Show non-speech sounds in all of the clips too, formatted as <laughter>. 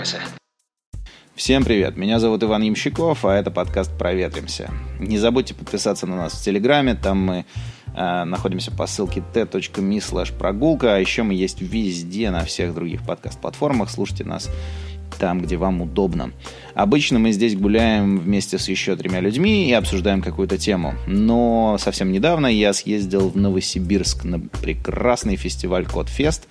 Проветримся. Всем привет, меня зовут Иван Ямщиков, а это подкаст «Проветримся». Не забудьте подписаться на нас в Телеграме, там мы э, находимся по ссылке t.me slash прогулка, а еще мы есть везде на всех других подкаст-платформах, слушайте нас там, где вам удобно. Обычно мы здесь гуляем вместе с еще тремя людьми и обсуждаем какую-то тему. Но совсем недавно я съездил в Новосибирск на прекрасный фестиваль Кодфест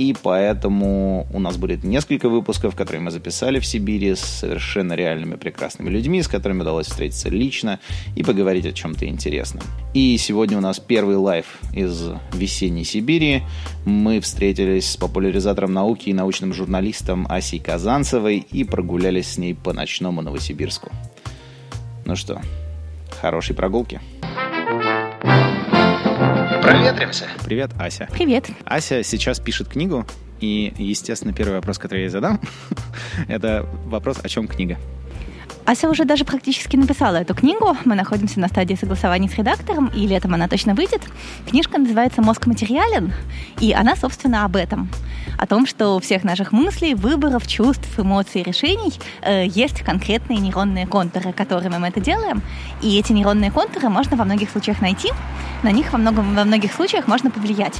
и поэтому у нас будет несколько выпусков, которые мы записали в Сибири с совершенно реальными прекрасными людьми, с которыми удалось встретиться лично и поговорить о чем-то интересном. И сегодня у нас первый live из весенней Сибири. Мы встретились с популяризатором науки и научным журналистом Асей Казанцевой и прогулялись с ней по ночному Новосибирску. Ну что, хорошей прогулки. Проветримся. Привет, Ася. Привет. Ася сейчас пишет книгу, и, естественно, первый вопрос, который я ей задам, <laughs> это вопрос, о чем книга. Ася уже даже практически написала эту книгу. Мы находимся на стадии согласования с редактором, и летом она точно выйдет. Книжка называется «Мозг материален», и она, собственно, об этом. О том, что у всех наших мыслей, выборов, чувств, эмоций, решений э, есть конкретные нейронные контуры, которыми мы это делаем. И эти нейронные контуры можно во многих случаях найти, на них во, многом, во многих случаях можно повлиять.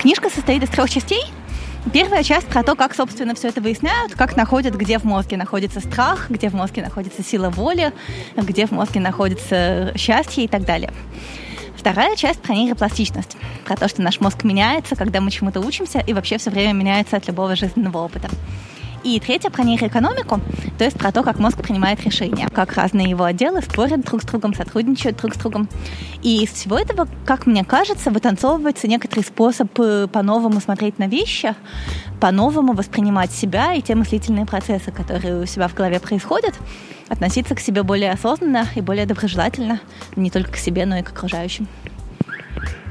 Книжка состоит из трех частей – Первая часть про то, как, собственно, все это выясняют, как находят, где в мозге находится страх, где в мозге находится сила воли, где в мозге находится счастье и так далее. Вторая часть про нейропластичность, про то, что наш мозг меняется, когда мы чему-то учимся, и вообще все время меняется от любого жизненного опыта. И третье про нейроэкономику, то есть про то, как мозг принимает решения, как разные его отделы спорят друг с другом, сотрудничают друг с другом. И из всего этого, как мне кажется, вытанцовывается некоторый способ э, по-новому смотреть на вещи, по-новому воспринимать себя и те мыслительные процессы, которые у себя в голове происходят, относиться к себе более осознанно и более доброжелательно, не только к себе, но и к окружающим.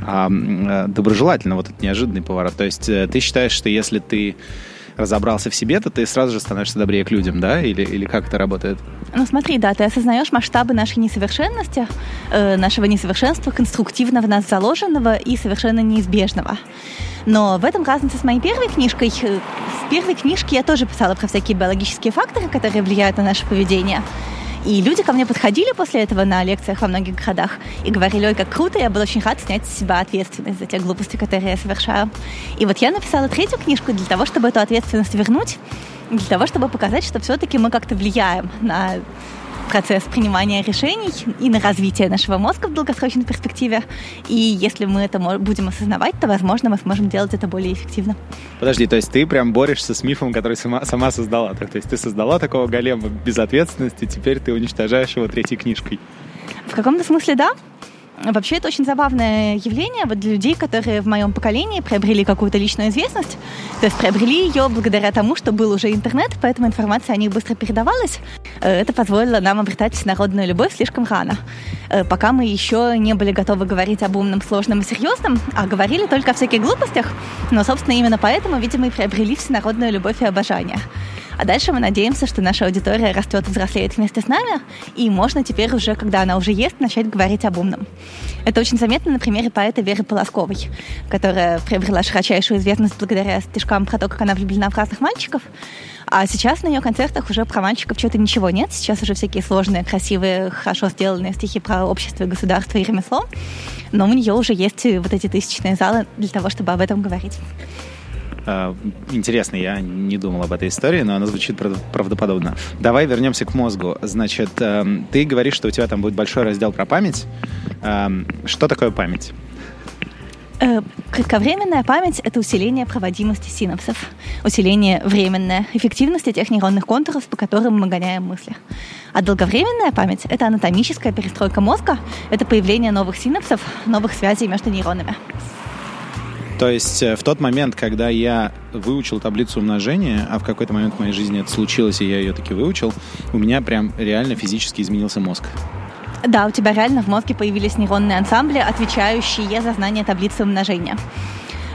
А, э, доброжелательно, вот этот неожиданный поворот. То есть э, ты считаешь, что если ты разобрался в себе, то ты сразу же становишься добрее к людям, да? Или, или как это работает? Ну смотри, да, ты осознаешь масштабы нашей несовершенности, э, нашего несовершенства, конструктивного в нас заложенного и совершенно неизбежного. Но в этом разница с моей первой книжкой. Э, в первой книжке я тоже писала про всякие биологические факторы, которые влияют на наше поведение. И люди ко мне подходили после этого на лекциях во многих городах и говорили, ой, как круто, я был очень рад снять с себя ответственность за те глупости, которые я совершаю. И вот я написала третью книжку для того, чтобы эту ответственность вернуть, для того, чтобы показать, что все-таки мы как-то влияем на процесс принимания решений и на развитие нашего мозга в долгосрочной перспективе. И если мы это будем осознавать, то, возможно, мы сможем делать это более эффективно. Подожди, то есть ты прям борешься с мифом, который сама, сама создала? То есть ты создала такого голема без ответственности, теперь ты уничтожаешь его третьей книжкой? В каком-то смысле да. Вообще это очень забавное явление вот для людей, которые в моем поколении приобрели какую-то личную известность. То есть приобрели ее благодаря тому, что был уже интернет, поэтому информация о них быстро передавалась. Э, это позволило нам обретать всенародную любовь слишком рано. Э, пока мы еще не были готовы говорить об умном, сложном и серьезном, а говорили только о всяких глупостях. Но, собственно, именно поэтому, видимо, и приобрели всенародную любовь и обожание. А дальше мы надеемся, что наша аудитория растет и взрослеет вместе с нами, и можно теперь уже, когда она уже есть, начать говорить об умном. Это очень заметно на примере поэта Веры Полосковой, которая приобрела широчайшую известность благодаря стишкам про то, как она влюблена в разных мальчиков. А сейчас на ее концертах уже про мальчиков что-то ничего нет. Сейчас уже всякие сложные, красивые, хорошо сделанные стихи про общество, государство и ремесло. Но у нее уже есть вот эти тысячные залы для того, чтобы об этом говорить. А, интересно, я не думал об этой истории, но она звучит правдоподобно. Давай вернемся к мозгу. Значит, эм, ты говоришь, что у тебя там будет большой раздел про память. Эм, что такое память? Э, кратковременная память — это усиление проводимости синапсов, усиление временной эффективности тех нейронных контуров, по которым мы гоняем мысли. А долговременная память — это анатомическая перестройка мозга, это появление новых синапсов, новых связей между нейронами. То есть э, в тот момент, когда я выучил таблицу умножения, а в какой-то момент в моей жизни это случилось, и я ее таки выучил, у меня прям реально физически изменился мозг. Да, у тебя реально в мозге появились нейронные ансамбли, отвечающие за знание таблицы умножения.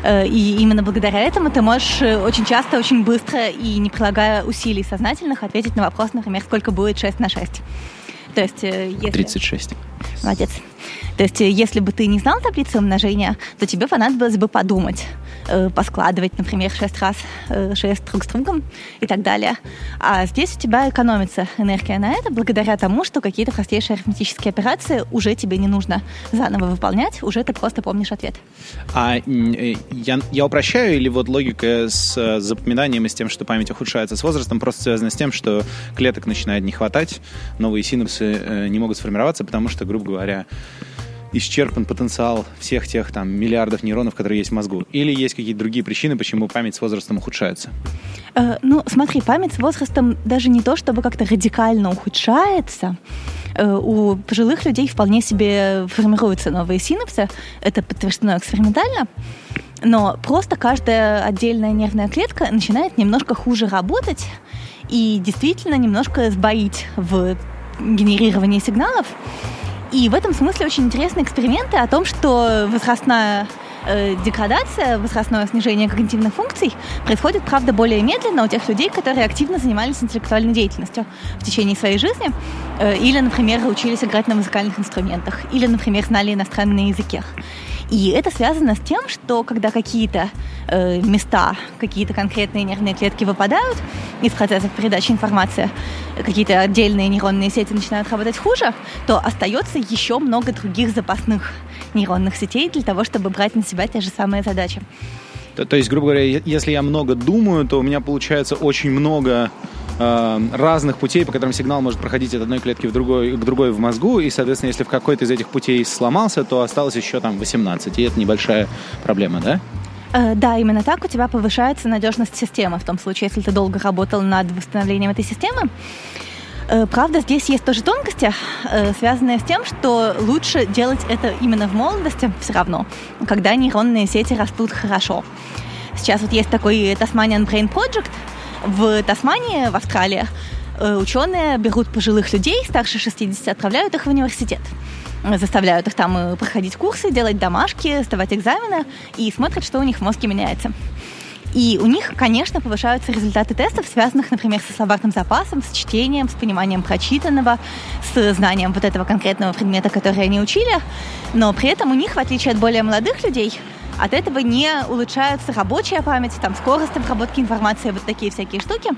Э, и именно благодаря этому ты можешь э, очень часто, очень быстро и не прилагая усилий сознательных ответить на вопрос, например, сколько будет 6 на 6. То есть, если... 36. Молодец. То есть, если бы ты не знал таблицу умножения, то тебе понадобилось бы подумать, э, поскладывать, например, шесть раз э, шесть друг с другом и так далее. А здесь у тебя экономится энергия на это благодаря тому, что какие-то простейшие арифметические операции уже тебе не нужно заново выполнять, уже ты просто помнишь ответ. А я, я упрощаю или вот логика с запоминанием и с тем, что память ухудшается с возрастом, просто связана с тем, что клеток начинает не хватать, новые синапсы не могут сформироваться, потому что, грубо говоря, исчерпан потенциал всех тех там миллиардов нейронов, которые есть в мозгу? Или есть какие-то другие причины, почему память с возрастом ухудшается? Э, ну, смотри, память с возрастом даже не то, чтобы как-то радикально ухудшается. Э, у пожилых людей вполне себе формируются новые синапсы. Это подтверждено экспериментально. Но просто каждая отдельная нервная клетка начинает немножко хуже работать и действительно немножко сбоить в генерировании сигналов. И в этом смысле очень интересные эксперименты о том, что возрастная э, деградация, возрастное снижение когнитивных функций происходит, правда, более медленно у тех людей, которые активно занимались интеллектуальной деятельностью в течение своей жизни, э, или, например, учились играть на музыкальных инструментах, или, например, знали иностранные языки. И это связано с тем, что когда какие-то э, места, какие-то конкретные нервные клетки выпадают из процессов передачи информации, какие-то отдельные нейронные сети начинают работать хуже, то остается еще много других запасных нейронных сетей для того, чтобы брать на себя те же самые задачи. То, то есть, грубо говоря, если я много думаю, то у меня получается очень много э, разных путей, по которым сигнал может проходить от одной клетки в другой, к другой в мозгу, и, соответственно, если в какой-то из этих путей сломался, то осталось еще там 18, и это небольшая проблема, да? Э, да, именно так у тебя повышается надежность системы, в том случае, если ты долго работал над восстановлением этой системы. Э, правда, здесь есть тоже тонкости, э, связанные с тем, что лучше делать это именно в молодости все равно, когда нейронные сети растут хорошо. Сейчас вот есть такой Tasmanian Brain Project в Тасмании, в Австралии. Э, ученые берут пожилых людей, старше 60, отправляют их в университет заставляют их там проходить курсы, делать домашки, сдавать экзамены и смотрят, что у них в мозге меняется. И у них, конечно, повышаются результаты тестов, связанных, например, со словарным запасом, с чтением, с пониманием прочитанного, с знанием вот этого конкретного предмета, который они учили. Но при этом у них, в отличие от более молодых людей, от этого не улучшается рабочая память, там скорость обработки информации, вот такие всякие штуки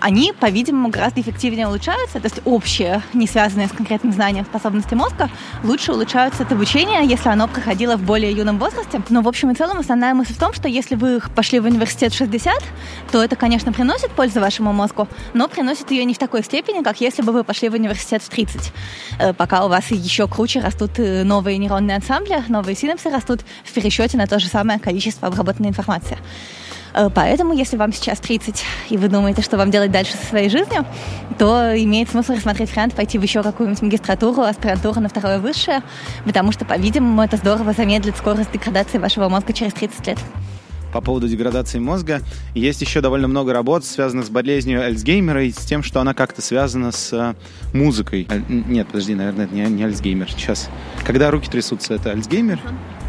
они, по-видимому, гораздо эффективнее улучшаются, то есть общие, не связанные с конкретным знанием способности мозга, лучше улучшаются от обучения, если оно проходило в более юном возрасте. Но, в общем и целом, основная мысль в том, что если вы пошли в университет в 60, то это, конечно, приносит пользу вашему мозгу, но приносит ее не в такой степени, как если бы вы пошли в университет в 30, э, пока у вас еще круче растут э, новые нейронные ансамбли, новые синапсы растут в пересчете на то же самое количество обработанной информации. Э, поэтому, если вам сейчас 30, и вы думаете, что вам делать дальше со своей жизнью, то имеет смысл рассмотреть вариант пойти в еще какую-нибудь магистратуру, аспирантуру на второе высшее, потому что, по-видимому, это здорово замедлит скорость деградации вашего мозга через 30 лет по поводу деградации мозга. Есть еще довольно много работ, связанных с болезнью Альцгеймера и с тем, что она как-то связана с э, музыкой. Нет, подожди, наверное, это не, не Альцгеймер. Сейчас. Когда руки трясутся, это Альцгеймер?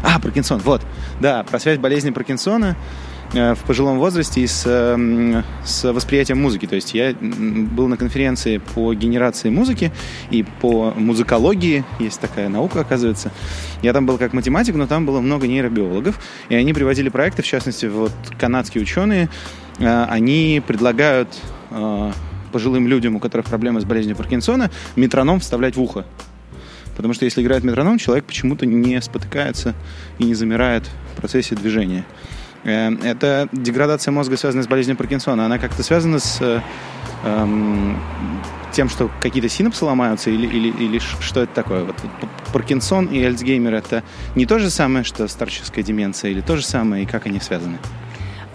А, Паркинсон, вот. Да, про связь болезни Паркинсона. Э, в пожилом возрасте и с, эм, с восприятием музыки. То есть я был на конференции по генерации музыки и по музыкологии, есть такая наука, оказывается. Я там был как математик, но там было много нейробиологов, и они приводили проекты, в частности, вот канадские ученые, э, они предлагают э, пожилым людям, у которых проблемы с болезнью Паркинсона, метроном вставлять в ухо. Потому что если играет метроном, человек почему-то не спотыкается и не замирает в процессе движения. Э, это деградация мозга, связанная с болезнью Паркинсона. Она как-то связана с э, эм, тем, что какие-то синапсы ломаются, или, или, или что это такое? Вот, вот Паркинсон и Альцгеймер это не то же самое, что старческая деменция, или то же самое, и как они связаны?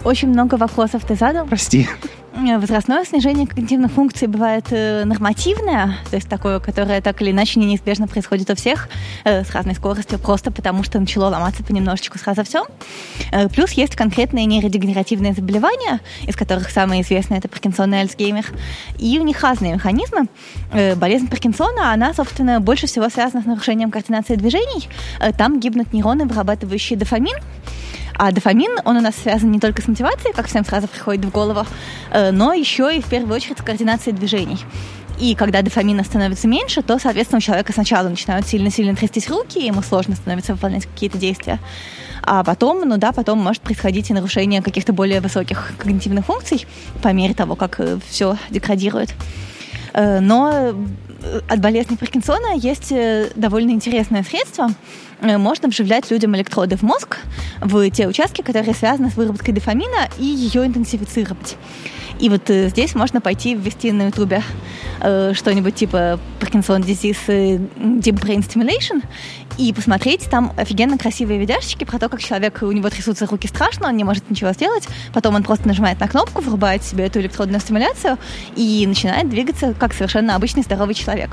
Очень много вопросов ты задал. Прости. Э, возрастное снижение когнитивных функций бывает э, нормативное, то есть такое, которое так или иначе неизбежно происходит у всех э, с разной скоростью, просто потому что начало ломаться понемножечку сразу все. Плюс есть конкретные нейродегенеративные заболевания, из которых самые известные это Паркинсон и Альцгеймер, и у них разные механизмы. Болезнь Паркинсона, она, собственно, больше всего связана с нарушением координации движений. Там гибнут нейроны, вырабатывающие дофамин, а дофамин, он у нас связан не только с мотивацией, как всем сразу приходит в голову, э, но еще и в первую очередь с координацией движений. И когда дофамина становится меньше, то, соответственно, у человека сначала начинают сильно-сильно трястись руки, ему сложно становится выполнять какие-то действия. А потом, ну да, потом может происходить и нарушение каких-то более высоких когнитивных функций по мере того, как э, все деградирует. Э, но от болезни Паркинсона есть довольно интересное средство. Можно вживлять людям электроды в мозг, в те участки, которые связаны с выработкой дофамина, и ее интенсифицировать. И вот э, здесь можно пойти ввести на ютубе э, что-нибудь типа Parkinson Disease э, Deep Brain Stimulation и посмотреть там офигенно красивые видяшечки про то, как человек, у него трясутся руки страшно, он не может ничего сделать, потом он просто нажимает на кнопку, врубает себе эту электродную стимуляцию и начинает двигаться как совершенно обычный здоровый человек.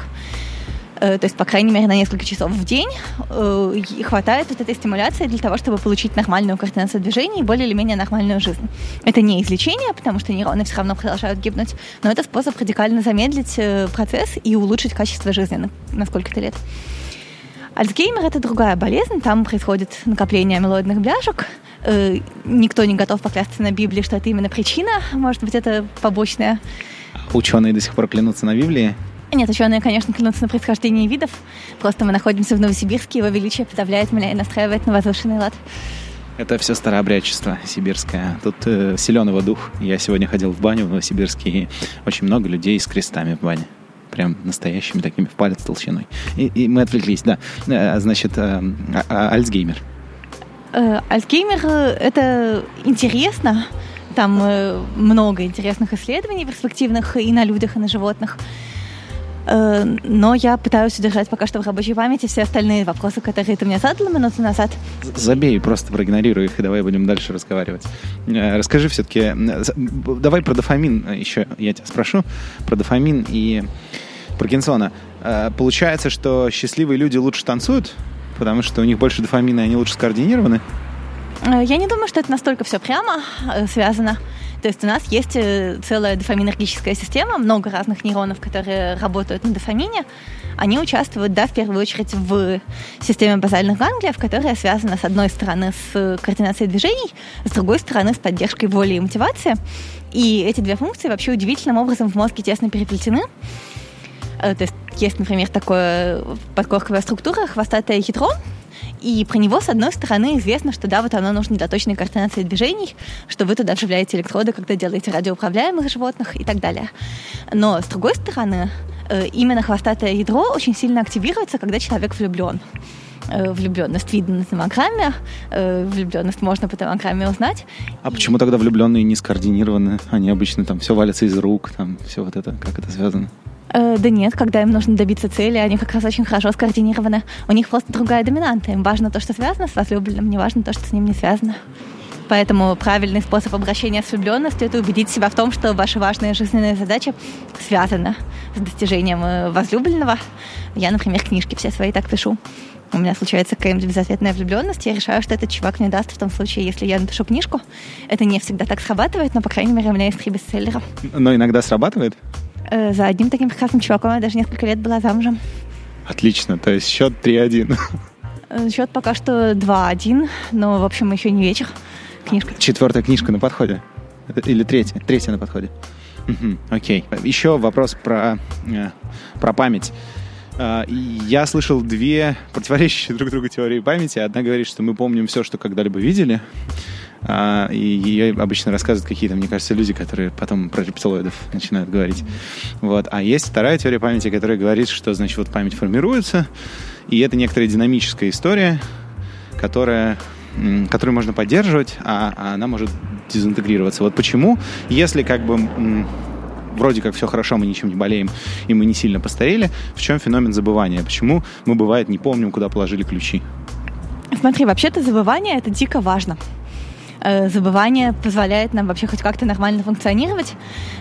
Э, то есть, по крайней мере, на несколько часов в день э, хватает вот этой стимуляции для того, чтобы получить нормальную координацию движений и более или менее нормальную жизнь. Это не излечение, потому что нейроны все равно продолжают гибнуть, но это способ радикально замедлить э, процесс и улучшить качество жизни на, сколько-то лет. Альцгеймер – это другая болезнь, там происходит накопление амилоидных бляшек. Никто не готов поклясться на Библии, что это именно причина, может быть, это побочная. Ученые до сих пор клянутся на Библии? Нет, ученые, конечно, клянутся на происхождение видов. Просто мы находимся в Новосибирске, его величие подавляет меня и настраивает на возвышенный лад. Это все старообрядчество сибирское. Тут э, силен его дух. Я сегодня ходил в баню в Новосибирске, и очень много людей с крестами в бане. Прям настоящими такими, в палец толщиной. И, и мы отвлеклись, да. Э, значит, э, а, а, Альцгеймер. Э, Альцгеймер э, — это интересно. Там э, много интересных исследований перспективных и на людях, и на животных. Э, но я пытаюсь удержать пока что в рабочей памяти все остальные вопросы, которые ты мне задал минуту назад. Забей, просто проигнорируй их, и давай будем дальше разговаривать. Э, расскажи все-таки, давай про дофамин еще, я тебя спрошу, про дофамин и Паркинсона. Э, получается, что счастливые люди лучше танцуют, потому что у них больше дофамина, и они лучше скоординированы? Я не думаю, что это настолько все прямо связано. То есть у нас есть э, целая дофаминергическая система, много разных нейронов, которые работают на дофамине. Они участвуют, да, в первую очередь в системе базальных ганглиев, которая связана, с одной стороны, с координацией движений, с другой стороны, с поддержкой воли и мотивации. И эти две функции вообще удивительным образом в мозге тесно переплетены. Э, то есть есть, например, такое подкорковая структура, хвостатое ядро, и про него, с одной стороны, известно, что да, вот оно нужно для точной координации движений, что вы туда вживляете электроды, когда делаете радиоуправляемых животных и так далее. Но, с другой стороны, э, именно хвостатое ядро очень сильно активируется, когда человек влюблен э, влюбленность видно на томограмме, э, влюбленность можно по томограмме узнать. А почему тогда влюбленные не скоординированы? Они обычно там все валятся из рук, там все вот это, как это связано? Э, да нет, когда им нужно добиться цели, они как раз очень хорошо скоординированы. У них просто другая доминанта. Им важно то, что связано с возлюбленным, не важно то, что с ним не связано. Поэтому правильный способ обращения с влюбленностью – это убедить себя в том, что ваша важная жизненная задача связана с достижением э, возлюбленного. Я, например, книжки все свои так пишу. У меня случается какая-нибудь безответная влюбленность, я решаю, что этот чувак мне даст в том случае, если я напишу книжку. Это не всегда так срабатывает, но, по крайней мере, у меня есть три бестселлера. Но иногда срабатывает? Э, за одним таким прекрасным чуваком я даже несколько лет была замужем. Отлично, то есть счет 3-1. Э, счет пока что 2-1, но, в общем, еще не вечер. Книжка. Четвертая книжка на подходе? Или третья? Третья на подходе. Угу, окей. Еще вопрос про, э, про память. Я слышал две противоречащие друг другу теории памяти. Одна говорит, что мы помним все, что когда-либо видели. А, и ее обычно рассказывают какие-то, мне кажется, люди, которые потом про рептилоидов начинают говорить. Вот. А есть вторая теория памяти, которая говорит, что, значит, вот память формируется, и это некоторая динамическая история, которая которую можно поддерживать, а, а она может дезинтегрироваться. Вот почему, если как бы вроде как все хорошо, мы ничем не болеем, и мы не сильно постарели, в чем феномен забывания? Почему мы, бывает, не помним, куда положили ключи? Смотри, вообще-то забывание — это дико важно. Э, забывание позволяет нам вообще хоть как-то нормально функционировать.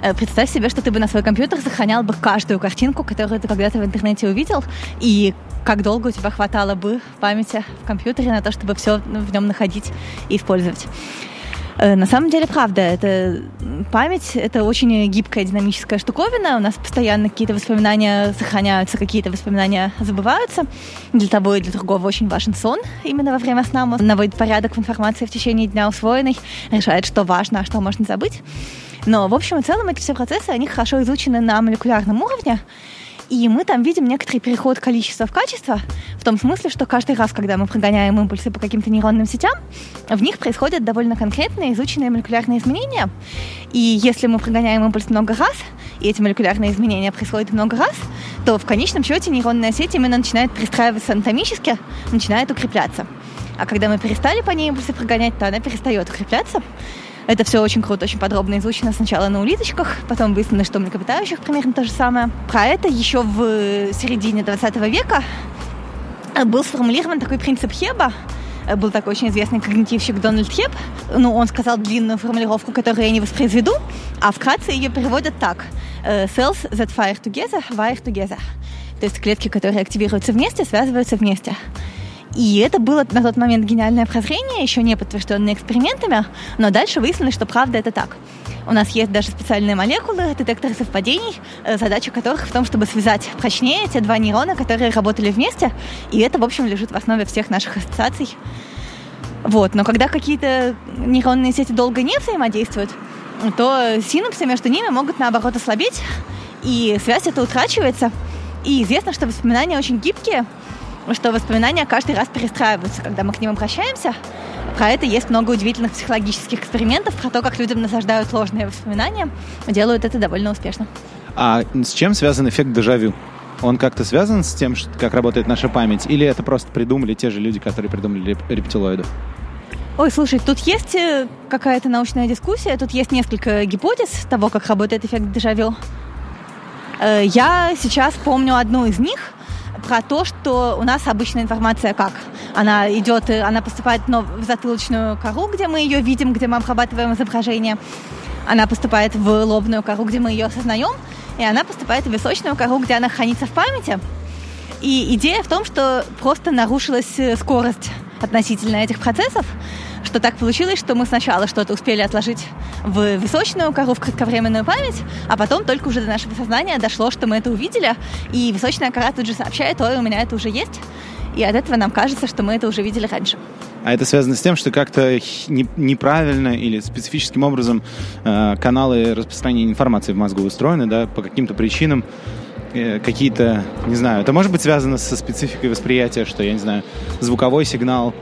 Э, представь себе, что ты бы на свой компьютер сохранял бы каждую картинку, которую ты когда-то в интернете увидел, и как долго у тебя хватало бы памяти в компьютере на то, чтобы все в нем находить и использовать. Э, на самом деле, правда, это память — это очень гибкая, динамическая штуковина. У нас постоянно какие-то воспоминания сохраняются, какие-то воспоминания забываются. Для того и для другого очень важен сон именно во время сна. Он наводит порядок в информации в течение дня усвоенной, решает, что важно, а что можно забыть. Но, в общем и целом, эти все процессы, они хорошо изучены на молекулярном уровне, и мы там видим некоторый переход количества в качество, в том смысле, что каждый раз, когда мы прогоняем импульсы по каким-то нейронным сетям, в них происходят довольно конкретные изученные молекулярные изменения. И если мы прогоняем импульс много раз, и эти молекулярные изменения происходят много раз, то в конечном счете нейронная сеть именно начинает пристраиваться анатомически, начинает укрепляться. А когда мы перестали по ней импульсы прогонять, то она перестает укрепляться. Это все очень круто, очень подробно изучено сначала на улиточках, потом выяснилось, что у млекопитающих примерно то же самое. Про это еще в середине 20 века был сформулирован такой принцип Хеба, был такой очень известный когнитивщик Дональд Хеб. Ну, он сказал длинную формулировку, которую я не воспроизведу, а вкратце ее переводят так. «Э, cells that fire together, wire together. То есть клетки, которые активируются вместе, связываются вместе. И это было на тот момент гениальное прозрение, еще не подтвержденное экспериментами, но дальше выяснилось, что правда это так. У нас есть даже специальные молекулы, детекторы совпадений, э, задача которых в том, чтобы связать прочнее те два нейрона, которые работали вместе, и это, в общем, лежит в основе всех наших ассоциаций. Вот. Но когда какие-то нейронные сети долго не взаимодействуют, то синапсы между ними могут, наоборот, ослабеть, и связь эта утрачивается. И известно, что воспоминания очень гибкие, что воспоминания каждый раз перестраиваются, когда мы к ним обращаемся. Про это есть много удивительных психологических экспериментов, про то, как людям насаждают ложные воспоминания. Делают это довольно успешно. А с чем связан эффект дежавю? Он как-то связан с тем, как работает наша память? Или это просто придумали те же люди, которые придумали рептилоидов? Ой, слушай, тут есть э, какая-то научная дискуссия, тут есть несколько гипотез того, как работает эффект дежавю. Э, я сейчас помню одну из них, про то, что у нас обычная информация как? Она идет, она поступает в затылочную кору, где мы ее видим, где мы обрабатываем изображение. Она поступает в лобную кору, где мы ее осознаем, и она поступает в височную кору, где она хранится в памяти. И идея в том, что просто нарушилась скорость относительно этих процессов, что так получилось, что мы сначала что-то успели отложить в височную кору, в кратковременную память, а потом только уже до нашего сознания дошло, что мы это увидели, и височная кора тут же сообщает, ой, у меня это уже есть, и от этого нам кажется, что мы это уже видели раньше. А это связано с тем, что как-то неправильно или специфическим образом э, каналы распространения информации в мозгу устроены, да, по каким-то причинам э, какие-то, не знаю, это может быть связано со спецификой восприятия, что, я не знаю, звуковой сигнал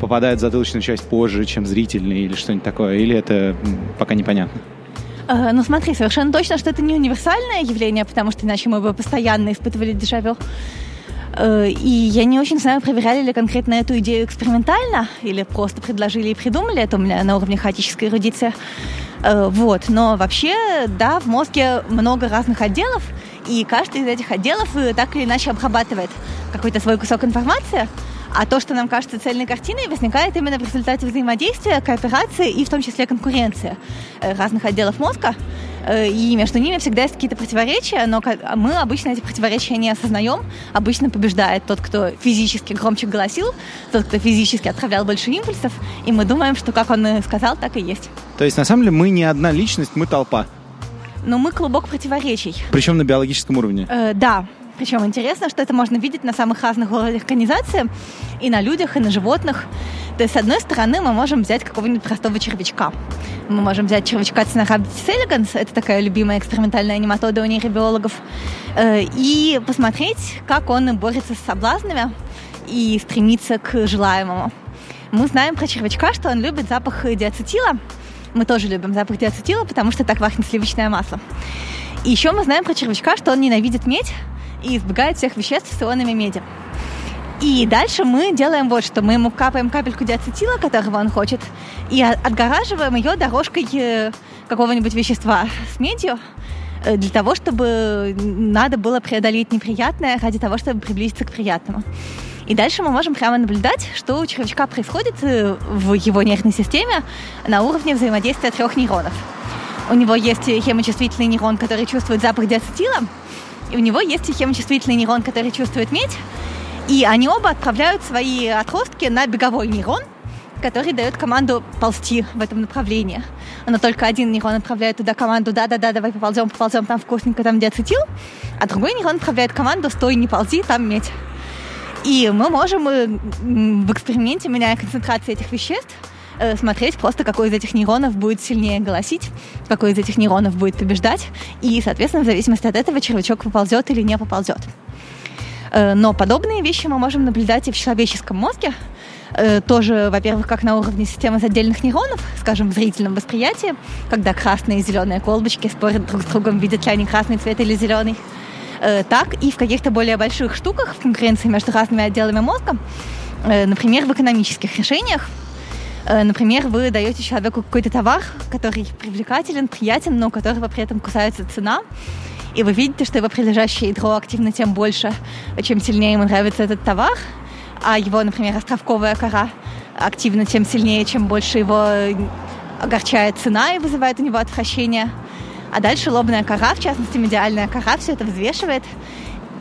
попадает в затылочную часть позже, чем зрительный или что-нибудь такое, или это пока непонятно? Э, ну смотри, совершенно точно, что это не универсальное явление, потому что иначе мы бы постоянно испытывали дежавю. Э, и я не очень знаю, проверяли ли конкретно эту идею экспериментально или просто предложили и придумали. Это у меня на уровне хаотической эрудиции. Э, вот. Но вообще, да, в мозге много разных отделов, и каждый из этих отделов так или иначе обрабатывает какой-то свой кусок информации. А то, что нам кажется цельной картиной, возникает именно в результате взаимодействия, кооперации и в том числе конкуренции э, разных отделов мозга. Э, и между ними всегда есть какие-то противоречия, но мы обычно эти противоречия не осознаем. Обычно побеждает тот, кто физически громче голосил, тот, кто физически отправлял больше импульсов, и мы думаем, что как он сказал, так и есть. То есть, на самом деле, мы не одна личность, мы толпа. Но мы клубок противоречий. Причем на биологическом уровне. Э, да, причем интересно, что это можно видеть на самых разных уровнях организации, и на людях, и на животных. То есть, с одной стороны, мы можем взять какого-нибудь простого червячка. Мы можем взять червячка Цинорhabditis elegans, это такая любимая экспериментальная нематода у нейробиологов, э, и посмотреть, как он борется с соблазнами и стремится к желаемому. Мы знаем про червячка, что он любит запах диацетила. Мы тоже любим запах диацетила, потому что так пахнет сливочное масло. И еще мы знаем про червячка, что он ненавидит медь, и избегает всех веществ с ионами меди. И дальше мы делаем вот что. Мы ему капаем капельку диацетила, которого он хочет, и отгораживаем ее дорожкой э, какого-нибудь вещества с медью, э, для того, чтобы надо было преодолеть неприятное ради того, чтобы приблизиться к приятному. И дальше мы можем прямо наблюдать, что у червячка происходит э, в его нервной системе на уровне взаимодействия трех нейронов. У него есть хемочувствительный нейрон, который чувствует запах диацетила, и у него есть хемочувствительный нейрон, который чувствует медь. И они оба отправляют свои отростки на беговой нейрон, который дает команду ползти в этом направлении. Но только один нейрон отправляет туда команду «да-да-да, давай поползем, поползем, там вкусненько, там где ацетил», а другой нейрон отправляет команду «стой, не ползи, там медь». И мы можем э, в эксперименте, меняя концентрации этих веществ, смотреть просто, какой из этих нейронов будет сильнее голосить, какой из этих нейронов будет побеждать, и, соответственно, в зависимости от этого червячок поползет или не поползет. Э, но подобные вещи мы можем наблюдать и в человеческом мозге, э, тоже, во-первых, как на уровне системы отдельных нейронов, скажем, в зрительном восприятии, когда красные и зеленые колбочки спорят друг с другом, видят ли они красный цвет или зеленый, э, так и в каких-то более больших штуках, в конкуренции между разными отделами мозга, например, в экономических решениях, Например, вы даете человеку какой-то товар, который привлекателен, приятен, но у которого при этом кусается цена и вы видите, что его прилежащее ядро активно тем больше, чем сильнее ему нравится этот товар, а его, например, островковая кора активно тем сильнее, чем больше его огорчает цена и вызывает у него отвращение. А дальше лобная кора, в частности медиальная кора, все это взвешивает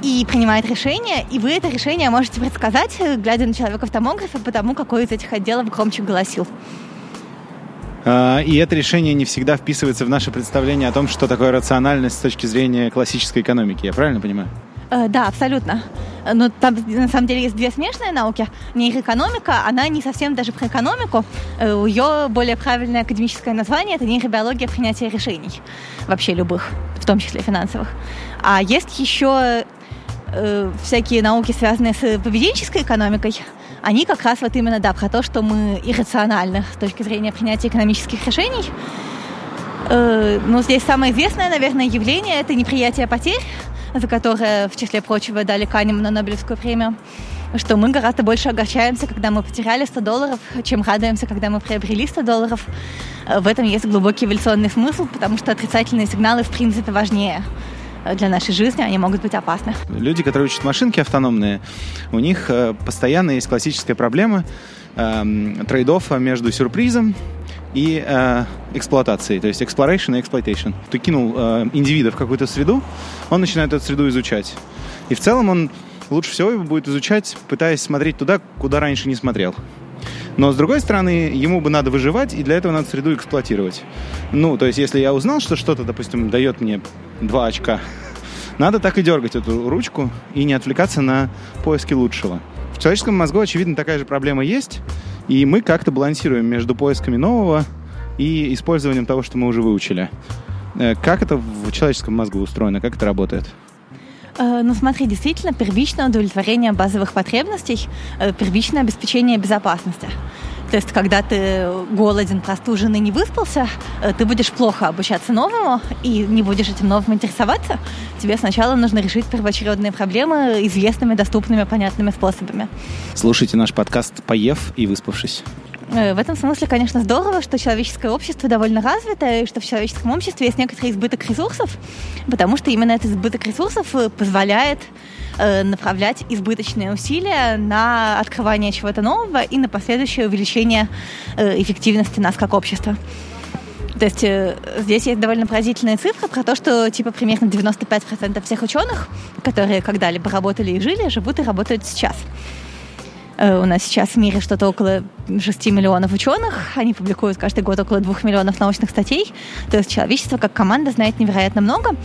и принимает решение, и вы это решение можете предсказать, глядя на человека в томографе, потому какой из этих отделов громче голосил. А, и это решение не всегда вписывается в наше представление о том, что такое рациональность с точки зрения классической экономики. Я правильно понимаю? Э, да, абсолютно. Но там на самом деле есть две смешанные науки. Нейроэкономика, она не совсем даже про экономику. Э, ее более правильное академическое название – это нейробиология принятия решений. Вообще любых, в том числе финансовых. А есть еще э, всякие науки, связанные с поведенческой экономикой – они как раз вот именно, да, про то, что мы иррациональны с точки зрения принятия экономических решений. Э, ну, здесь самое известное, наверное, явление – это неприятие потерь, за которое, в числе прочего, дали Канем на Нобелевскую премию что мы гораздо больше огорчаемся, когда мы потеряли 100 долларов, чем радуемся, когда мы приобрели 100 долларов. Э, в этом есть глубокий эволюционный смысл, потому что отрицательные сигналы, в принципе, важнее для нашей жизни, они могут быть опасны. Люди, которые учат машинки автономные, у них э, постоянно есть классическая проблема э, трейдофа между сюрпризом и э, эксплуатацией, то есть exploration и exploitation. Ты кинул э, индивида в какую-то среду, он начинает эту среду изучать. И в целом он лучше всего его будет изучать, пытаясь смотреть туда, куда раньше не смотрел. Но, с другой стороны, ему бы надо выживать, и для этого надо среду эксплуатировать. Ну, то есть, если я узнал, что что-то, допустим, дает мне 2 очка, надо так и дергать эту ручку и не отвлекаться на поиски лучшего. В человеческом мозгу, очевидно, такая же проблема есть, и мы как-то балансируем между поисками нового и использованием того, что мы уже выучили. Э, как это в человеческом мозгу устроено? Как это работает? Э, ну смотри, действительно, первичное удовлетворение базовых потребностей, э, первичное обеспечение безопасности. То есть, когда ты голоден, простужен и не выспался, э, ты будешь плохо обучаться новому и не будешь этим новым интересоваться. Тебе сначала нужно решить первоочередные проблемы известными, доступными, понятными способами. Слушайте наш подкаст «Поев и выспавшись». Э, в этом смысле, конечно, здорово, что человеческое общество довольно развитое, и что в человеческом обществе есть некоторый избыток ресурсов, потому что именно этот избыток ресурсов э, позволяет э, направлять избыточные усилия на открывание чего-то нового и на последующее увеличение эффективности нас как общества. То есть здесь есть довольно поразительная цифра про то, что типа примерно 95% всех ученых, которые когда-либо работали и жили, живут и работают сейчас. Э, у нас сейчас в мире что-то около 6 миллионов ученых. Они публикуют каждый год около 2 миллионов научных статей. То есть человечество как команда знает невероятно много.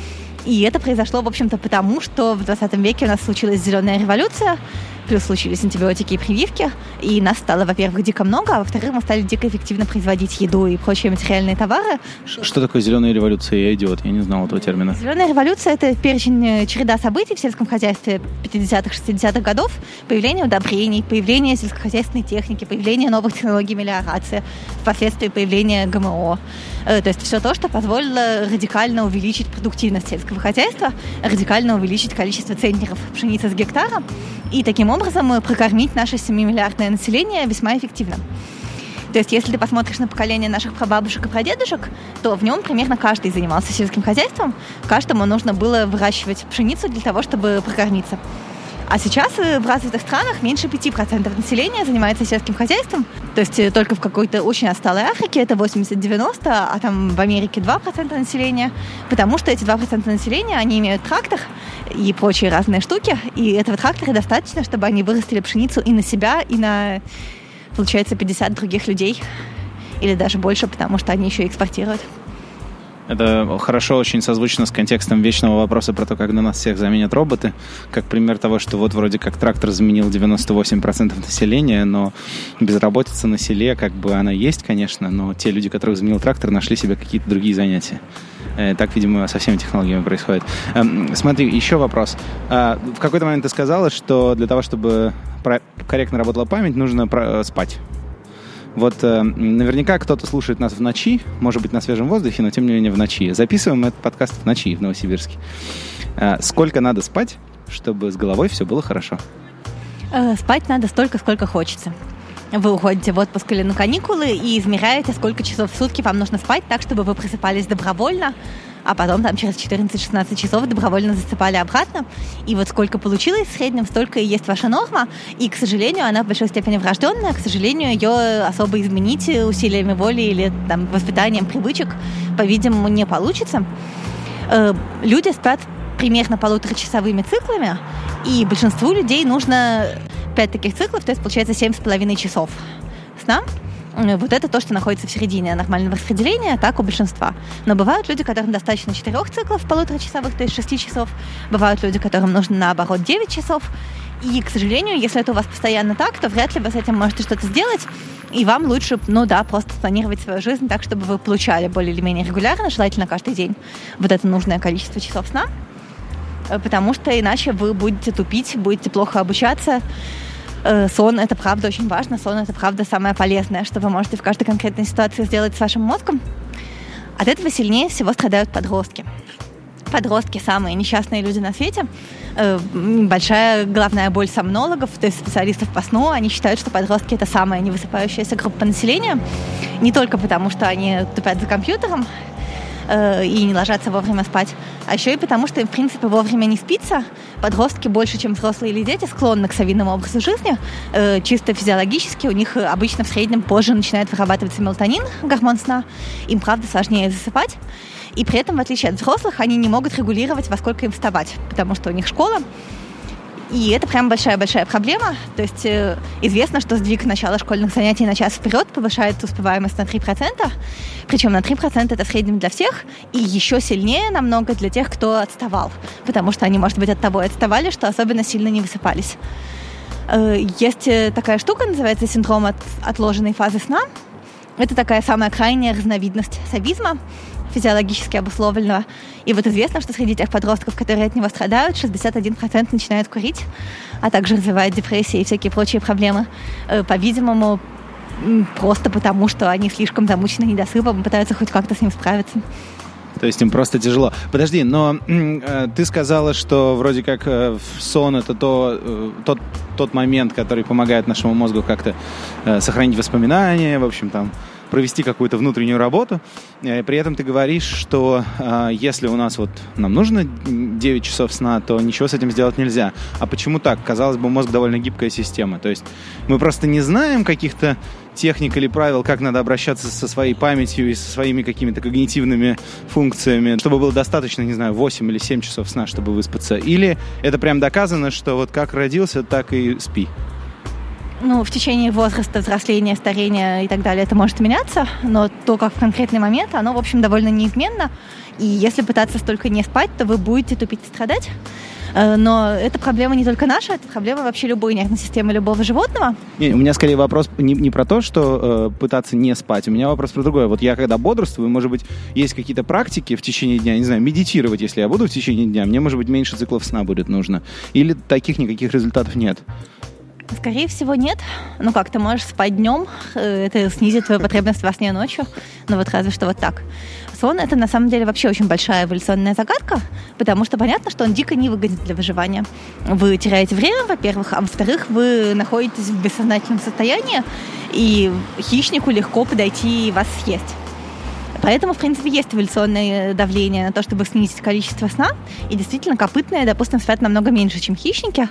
И это произошло, в общем-то, потому, что в 20 веке у нас случилась зеленая революция, плюс случились антибиотики и прививки, и нас стало, во-первых, дико много, а во-вторых, мы стали дико эффективно производить еду и прочие материальные товары. Что такое зеленая революция? Я идиот, я не знал этого термина. Зеленая революция – это перечень, э, череда событий в сельском хозяйстве 50-х, 60-х годов, появление удобрений, появление сельскохозяйственной техники, появление новых технологий мелиорации, впоследствии появление ГМО. Э, то есть все то, что позволило радикально увеличить продуктивность сельского хозяйства, радикально увеличить количество центнеров пшеницы с гектара и таким образом прокормить наше 7-миллиардное население весьма эффективно. То есть, если ты посмотришь на поколение наших прабабушек и прадедушек, то в нем примерно каждый занимался сельским хозяйством. Каждому нужно было выращивать пшеницу для того, чтобы прокормиться. А сейчас э, в развитых странах меньше 5% населения занимается сельским хозяйством. То есть э, только в какой-то очень отсталой Африке это 80-90, а там в Америке 2% населения. Потому что эти 2% населения, они имеют трактор и прочие разные штуки. И этого трактора достаточно, чтобы они вырастили пшеницу и на себя, и на, получается, 50 других людей. Или даже больше, потому что они еще экспортируют. Это хорошо очень созвучно с контекстом вечного вопроса про то, когда нас всех заменят роботы. Как пример того, что вот вроде как трактор заменил 98% населения, но безработица на селе, как бы она есть, конечно, но те люди, которых заменил трактор, нашли себе какие-то другие занятия. Э, так, видимо, со всеми технологиями происходит. Эм, смотри, еще вопрос. А, в какой-то момент ты сказала, что для того, чтобы корректно работала память, нужно спать. Вот э, наверняка кто-то слушает нас в ночи, может быть, на свежем воздухе, но тем не менее в ночи. Записываем этот подкаст в ночи в Новосибирске. Э, сколько надо спать, чтобы с головой все было хорошо? Э, спать надо столько, сколько хочется. Вы уходите в отпуск или на каникулы и измеряете, сколько часов в сутки вам нужно спать, так, чтобы вы просыпались добровольно, а потом там через 14-16 часов добровольно засыпали обратно. И вот сколько получилось в среднем, столько и есть ваша норма. И, к сожалению, она в большой степени врожденная. К сожалению, ее особо изменить усилиями воли или там, воспитанием привычек, по-видимому, не получится. Э, люди спят примерно полуторачасовыми циклами, и большинству людей нужно 5 таких циклов, то есть получается 7,5 часов сна. Э, вот это то, что находится в середине нормального распределения, так у большинства. Но бывают люди, которым достаточно четырех циклов полуторачасовых, то есть 6 часов. Бывают люди, которым нужно наоборот 9 часов. И, к сожалению, если это у вас постоянно так, то вряд ли вы с этим можете что-то сделать. И вам лучше, ну да, просто планировать свою жизнь так, чтобы вы получали более или менее регулярно, желательно каждый день, вот это нужное количество часов сна. Э, потому что иначе вы будете тупить, будете плохо обучаться, Э, сон — это правда очень важно. Сон — это правда самое полезное, что вы можете в каждой конкретной ситуации сделать с вашим мозгом. От этого сильнее всего страдают подростки. Подростки — самые несчастные люди на свете. Э, большая головная боль сомнологов, то есть специалистов по сну. Они считают, что подростки — это самая невысыпающаяся группа населения. Не только потому, что они тупят за компьютером, э, и не ложатся вовремя спать, а еще и потому, что в принципе, вовремя не спится. Подростки больше, чем взрослые или дети, склонны к совиному образу жизни. Э, чисто физиологически у них обычно в среднем позже начинает вырабатываться мелатонин, гормон сна. Им, правда, сложнее засыпать. И при этом, в отличие от взрослых, они не могут регулировать, во сколько им вставать, потому что у них школа, и это прям большая-большая проблема. То есть э, известно, что сдвиг начала школьных занятий на час вперед повышает успеваемость на 3%. Причем на 3% это в среднем для всех. И еще сильнее намного для тех, кто отставал. Потому что они, может быть, от того и отставали, что особенно сильно не высыпались. Э, есть э, такая штука, называется синдром от отложенной фазы сна. Это такая самая крайняя разновидность сабизма физиологически обусловленного. И вот известно, что среди тех подростков, которые от него страдают, 61% начинают курить, а также развивают депрессии и всякие прочие проблемы. Э, по-видимому, просто потому, что они слишком замучены недосыпом и пытаются хоть как-то с ним справиться. То есть им просто тяжело. Подожди, но э, ты сказала, что вроде как э, сон это то, э, тот, тот момент, который помогает нашему мозгу как-то э, сохранить воспоминания, в общем, там, провести какую-то внутреннюю работу. Э, при этом ты говоришь, что э, если у нас вот нам нужно 9 часов сна, то ничего с этим сделать нельзя. А почему так? Казалось бы, мозг довольно гибкая система. То есть мы просто не знаем каких-то техник или правил, как надо обращаться со своей памятью и со своими какими-то когнитивными функциями, чтобы было достаточно, не знаю, 8 или 7 часов сна, чтобы выспаться. Или это прям доказано, что вот как родился, так и спи ну, в течение возраста, взросления, старения и так далее это может меняться, но то, как в конкретный момент, оно, в общем, довольно неизменно. И если пытаться столько не спать, то вы будете тупить и страдать. Э, но это проблема не только наша, это проблема вообще любой нервной системы любого животного. Не, у меня скорее вопрос не, не про то, что э, пытаться не спать. У меня вопрос про другое. Вот я когда бодрствую, может быть, есть какие-то практики в течение дня, не знаю, медитировать, если я буду в течение дня, мне, может быть, меньше циклов сна будет нужно. Или таких никаких результатов нет. Скорее всего, нет. Ну как, ты можешь спать днем, э, это снизит твою потребность во сне ночью, но вот разве что вот так. Сон — это на самом деле вообще очень большая эволюционная загадка, потому что понятно, что он дико невыгоден для выживания. Вы теряете время, во-первых, а во-вторых, вы находитесь в бессознательном состоянии, и хищнику легко подойти и вас съесть. Поэтому, в принципе, есть эволюционное давление на то, чтобы снизить количество сна. И действительно, копытные, допустим, спят намного меньше, чем хищники,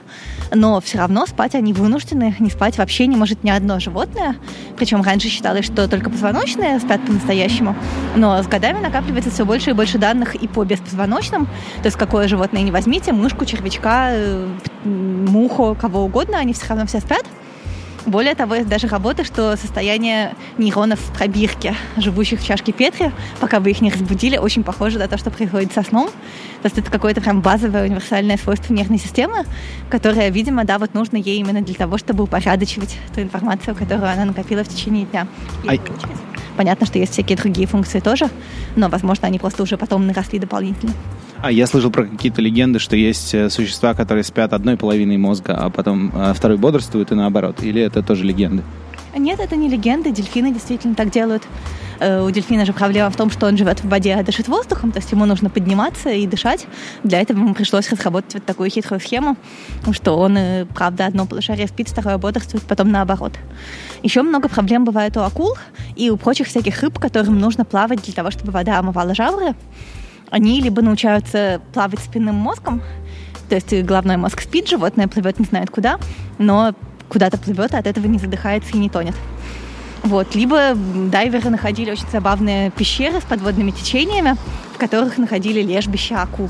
но все равно спать они вынуждены. Не спать вообще не может ни одно животное. Причем раньше считалось, что только позвоночные спят по-настоящему. Но с годами накапливается все больше и больше данных и по беспозвоночным. То есть какое животное не возьмите, мышку, червячка, э, муху, кого угодно, они все равно все спят. Более того, есть даже работы, что состояние нейронов в пробирке, живущих в чашке Петри, пока вы их не разбудили, очень похоже на то, что происходит со сном. То есть это какое-то прям базовое универсальное свойство нервной системы, которое, видимо, да, вот нужно ей именно для того, чтобы упорядочивать ту информацию, которую она накопила в течение дня. И. Понятно, что есть всякие другие функции тоже, но, возможно, они просто уже потом наросли дополнительно. А я слышал про какие-то легенды, что есть э, существа, которые спят одной половиной мозга, а потом э, второй бодрствует и наоборот. Или это тоже легенды? Нет, это не легенды. Дельфины действительно так делают. Э, У дельфина же проблема в том, что он живет в воде, а дышит воздухом, то есть ему нужно подниматься и дышать. Для этого ему пришлось разработать вот такую хитрую схему, что он, правда, одно полушарие спит, второе бодрствует, потом наоборот. Еще много проблем бывает у акул и у прочих всяких рыб, которым нужно плавать для того, чтобы вода омывала жабры. Они либо научаются плавать спинным мозгом, то есть головной мозг спит, животное плывет не знает куда, но куда-то плывет, а от этого не задыхается и не тонет. Вот. Либо дайверы находили очень забавные пещеры с подводными течениями, в которых находили лежбища акул.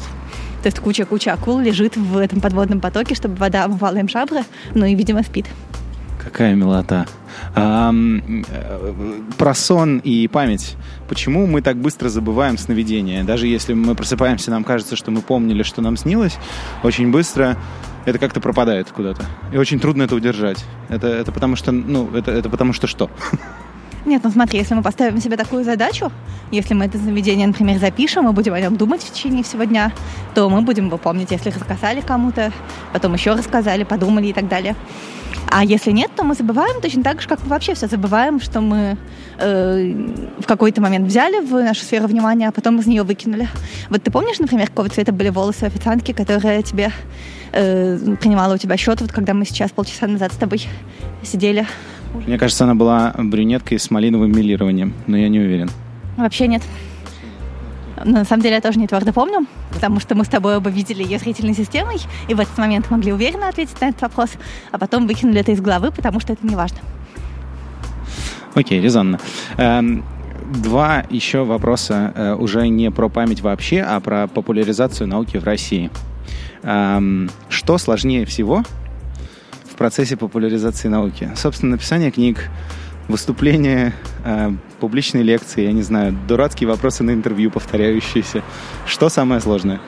То есть куча-куча акул лежит в этом подводном потоке, чтобы вода омывала им жабры, ну и, видимо, спит. Какая милота. А, про сон и память. Почему мы так быстро забываем сновидения? Даже если мы просыпаемся, нам кажется, что мы помнили, что нам снилось, очень быстро это как-то пропадает куда-то. И очень трудно это удержать. Это, это потому что, ну, это, это потому что что? Нет, ну смотри, если мы поставим себе такую задачу, если мы это заведение, например, запишем и будем о нем думать в течение всего дня, то мы будем его помнить, если рассказали кому-то, потом еще рассказали, подумали и так далее. А если нет, то мы забываем точно так же, как мы вообще все забываем, что мы э, в какой-то момент взяли в нашу сферу внимания, а потом из нее выкинули. Вот ты помнишь, например, какого цвета были волосы официантки, которая тебе э, принимала у тебя счет, вот когда мы сейчас полчаса назад с тобой сидели? Мне кажется, она была брюнеткой с малиновым милированием, но я не уверен. Вообще нет. Но на самом деле я тоже не твердо помню, потому что мы с тобой оба видели ее зрительной системой, и в этот момент могли уверенно ответить на этот вопрос, а потом выкинули это из головы, потому что это не важно. Окей, резонно. Эм, Два еще вопроса э, уже не про память вообще, а про популяризацию науки в России. Эм, Что сложнее всего в процессе популяризации науки? Собственно, написание книг, выступления, э, публичные лекции, я не знаю, дурацкие вопросы на интервью повторяющиеся. Что самое сложное?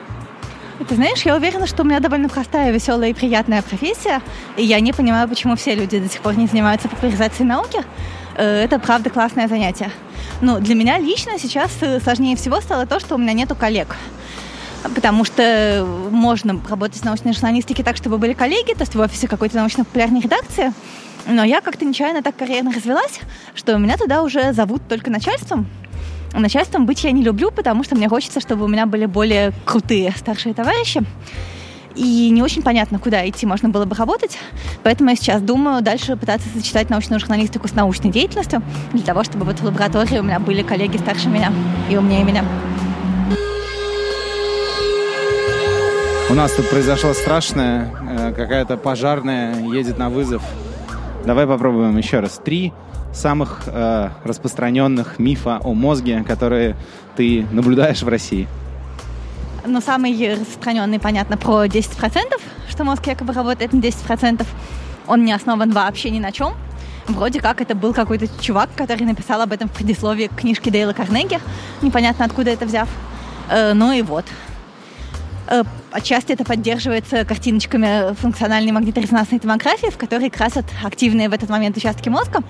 Ты знаешь, я уверена, что у меня довольно простая, веселая и приятная профессия, и я не понимаю, почему все люди до сих пор не занимаются популяризацией науки. Э, Это, правда, классное занятие. Ну, для меня лично сейчас э, сложнее всего стало то, что у меня нету коллег. Потому что можно работать в научной журналистике так, чтобы были коллеги, то есть в офисе какой-то научно-популярной редакции. Но я как-то нечаянно так карьерно развелась, что меня туда уже зовут только начальством. Начальством быть я не люблю, потому что мне хочется, чтобы у меня были более крутые старшие товарищи. И не очень понятно, куда идти можно было бы работать. Поэтому я сейчас думаю дальше пытаться сочетать научную журналистику с научной деятельностью, для того, чтобы вот в лаборатории у меня были коллеги старше меня и умнее меня. У нас тут произошло страшное, э, какая-то пожарная едет на вызов. Давай попробуем еще раз. Три самых э, распространенных мифа о мозге, которые ты наблюдаешь в России. Но самый распространенный, понятно, про 10%, что мозг якобы работает на 10%. Он не основан вообще ни на чем. Вроде как это был какой-то чувак, который написал об этом в предисловии к книжке Дейла Карнеги. Непонятно, откуда это взяв. Э, ну и вот. Э, Отчасти это поддерживается картиночками функциональной магниторезонансной томографии, в которой красят активные в этот момент участки мозга.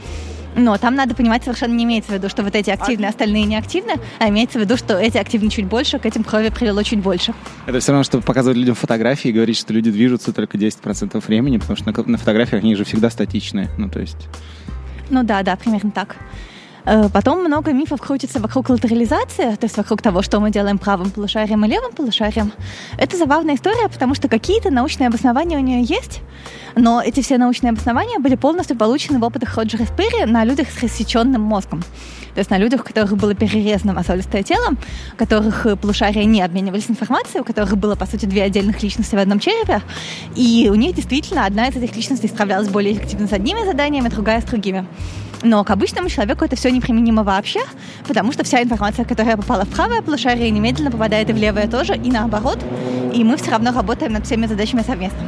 Но там надо понимать, совершенно не имеется в виду, что вот эти активные, остальные не активны, а имеется в виду, что эти активны чуть больше, к этим крови прилило чуть больше. Это все равно, чтобы показывать людям фотографии и говорить, что люди движутся только 10% времени, потому что на, на фотографиях они же всегда статичные. Ну, то есть... Ну да, да, примерно так. Э, Потом много мифов крутится вокруг латерализации, то есть вокруг того, что мы делаем правым полушарием и левым полушарием. Это забавная история, потому что какие-то научные обоснования у нее есть, но эти все научные обоснования были полностью получены в опытах Роджера Спири на людях с рассеченным мозгом. То есть на людях, у которых было перерезано мозолистое тело, у которых э, полушария не обменивались информацией, у которых было, по сути, две отдельных личности в одном черепе. И у них действительно одна из этих личностей справлялась более эффективно с одними заданиями, другая с другими. Но к обычному человеку это все неприменимо вообще, потому что вся информация, которая попала в правое полушарие, немедленно попадает и в левое тоже, и наоборот. И мы все равно работаем над всеми задачами совместно.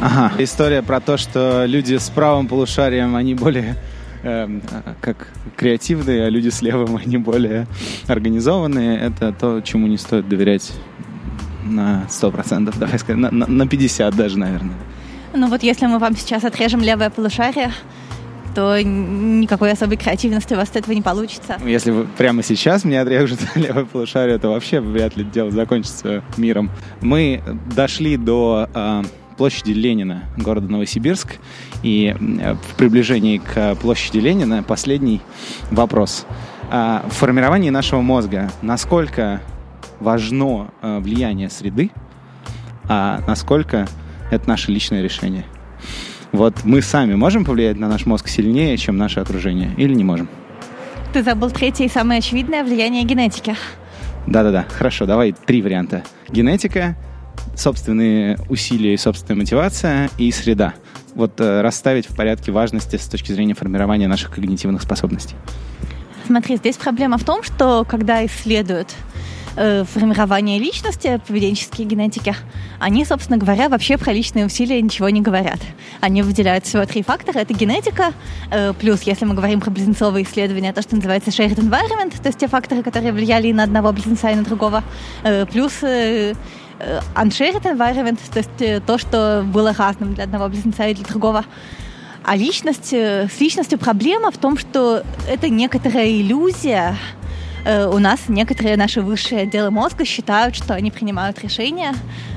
Ага. История про то, что люди с правым полушарием, они более э, как креативные, а люди с левым, они более организованные. Это то, чему не стоит доверять на 100%, давай скажем, на, на, на 50 даже, наверное. Ну вот если мы вам сейчас отрежем левое полушарие, то никакой особой креативности у вас от этого не получится. Если вы прямо сейчас мне отрежут <laughs> левое полушарие, то вообще вряд ли дело закончится миром. Мы дошли до э, площади Ленина города Новосибирск, и в приближении к площади Ленина последний вопрос. Э, в формировании нашего мозга насколько важно э, влияние среды, а насколько это наше личное решение? Вот мы сами можем повлиять на наш мозг сильнее, чем наше окружение, или не можем? Ты забыл третье и самое очевидное влияние генетики. Да-да-да, хорошо, давай три варианта. Генетика, собственные усилия и собственная мотивация и среда. Вот э, расставить в порядке важности с точки зрения формирования наших когнитивных способностей. Смотри, здесь проблема в том, что когда исследуют э, формирования личности, поведенческие генетики, они, собственно говоря, вообще про личные усилия ничего не говорят. Они выделяют всего три фактора. Это генетика, э, плюс, если мы говорим про близнецовые исследования, то, что называется shared environment, то есть те факторы, которые влияли и на одного близнеца, и на другого, э, плюс э, unshared environment, то есть то, что было разным для одного близнеца и для другого. А личность, с личностью проблема в том, что это некоторая иллюзия, у нас некоторые наши высшие отделы мозга считают, что они принимают решения.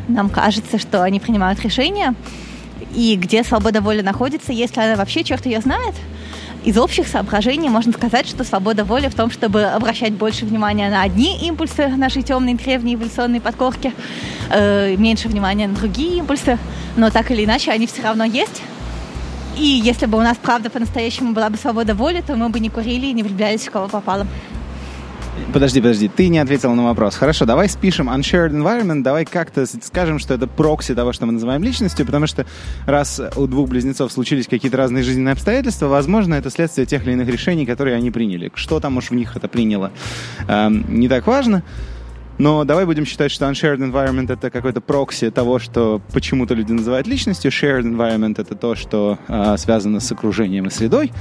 Нам кажется, что они принимают решения. И где свобода воли находится, если она вообще черт ее знает. Из общих соображений можно сказать, что свобода воли в том, чтобы обращать больше внимания на одни импульсы нашей темной древней эволюционной подкорки, э, меньше внимания на другие импульсы, но так или иначе они все равно есть. И если бы у нас правда по-настоящему была бы свобода воли, то мы бы не курили и не влюблялись в кого попало. Подожди, подожди, ты не ответил на вопрос. Хорошо, давай спишем unshared environment, давай как-то скажем, что это прокси того, что мы называем личностью, потому что раз у двух близнецов случились какие-то разные жизненные обстоятельства, возможно, это следствие тех или иных решений, которые они приняли. Что там уж в них это приняло, эм, не так важно. Но давай будем считать, что unshared environment — это какой-то прокси того, что почему-то люди называют личностью. Shared environment — это то, что э, связано с окружением и средой.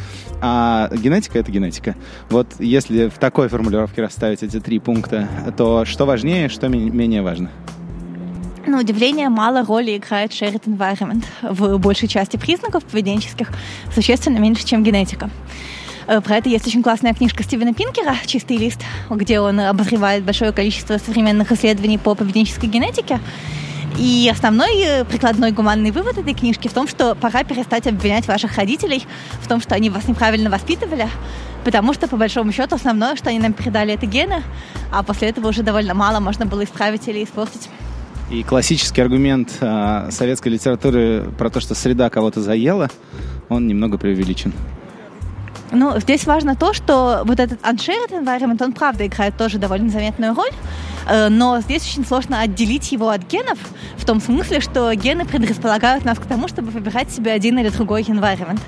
А генетика — это генетика. Вот если в такой формулировке расставить эти три пункта, то что важнее, что менее важно? На удивление, мало роли играет shared environment в большей части признаков поведенческих, существенно меньше, чем генетика. Э, про это есть очень классная книжка Стивена Пинкера «Чистый лист», где он обозревает большое количество современных исследований по поведенческой генетике. И основной э, прикладной гуманный вывод этой книжки в том, что пора перестать обвинять ваших родителей в том, что они вас неправильно воспитывали, потому что, по большому счету, основное, что они нам передали, это гены, а после этого уже довольно мало можно было исправить или испортить. И классический аргумент э, советской литературы про то, что среда кого-то заела, он немного преувеличен. Ну, здесь важно то, что вот этот unshared environment, он правда играет тоже довольно заметную роль, э, но здесь очень сложно отделить его от генов, в том смысле, что гены предрасполагают нас к тому, чтобы выбирать себе один или другой environment.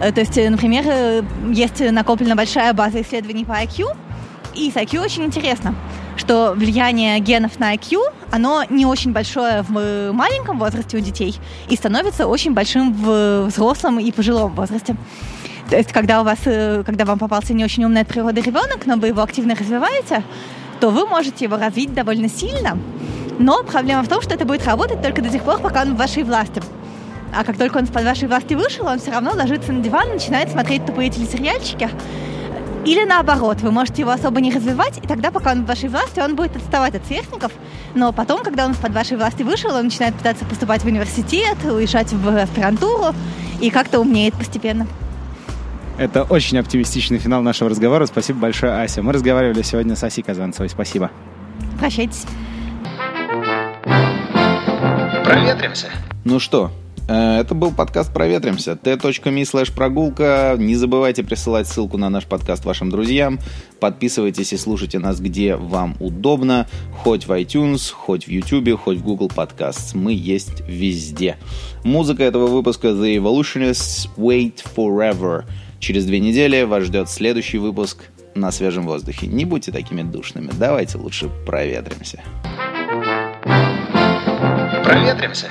Э, то есть, э, например, есть накоплена большая база исследований по IQ, и с IQ очень интересно, что влияние генов на IQ, оно не очень большое в маленьком возрасте у детей и становится очень большим в взрослом и пожилом возрасте. То есть, когда у вас, э, когда вам попался не очень умный от природы ребенок, но вы его активно развиваете, то вы можете его развить довольно сильно. Но проблема в том, что это будет работать только до тех пор, пока он в вашей власти. А как только он под вашей власти вышел, он все равно ложится на диван начинает смотреть тупые телесериальчики. Или наоборот, вы можете его особо не развивать, и тогда, пока он в вашей власти, он будет отставать от сверстников. Но потом, когда он под вашей власти вышел, он начинает пытаться поступать в университет, уезжать в аспирантуру и как-то умнеет постепенно. Это очень оптимистичный финал нашего разговора. Спасибо большое, Ася. Мы разговаривали сегодня с Асей Казанцевой. Спасибо. Прощайтесь. Проветримся. Ну что, э, это был подкаст «Проветримся». t.me слэш прогулка. Не забывайте присылать ссылку на наш подкаст вашим друзьям. Подписывайтесь и слушайте нас, где вам удобно. Хоть в iTunes, хоть в YouTube, хоть в Google Podcasts. Мы есть везде. Музыка этого выпуска The Evolutionists Wait Forever – Через две недели вас ждет следующий выпуск на свежем воздухе. Не будьте такими душными. Давайте лучше проветримся. Проветримся.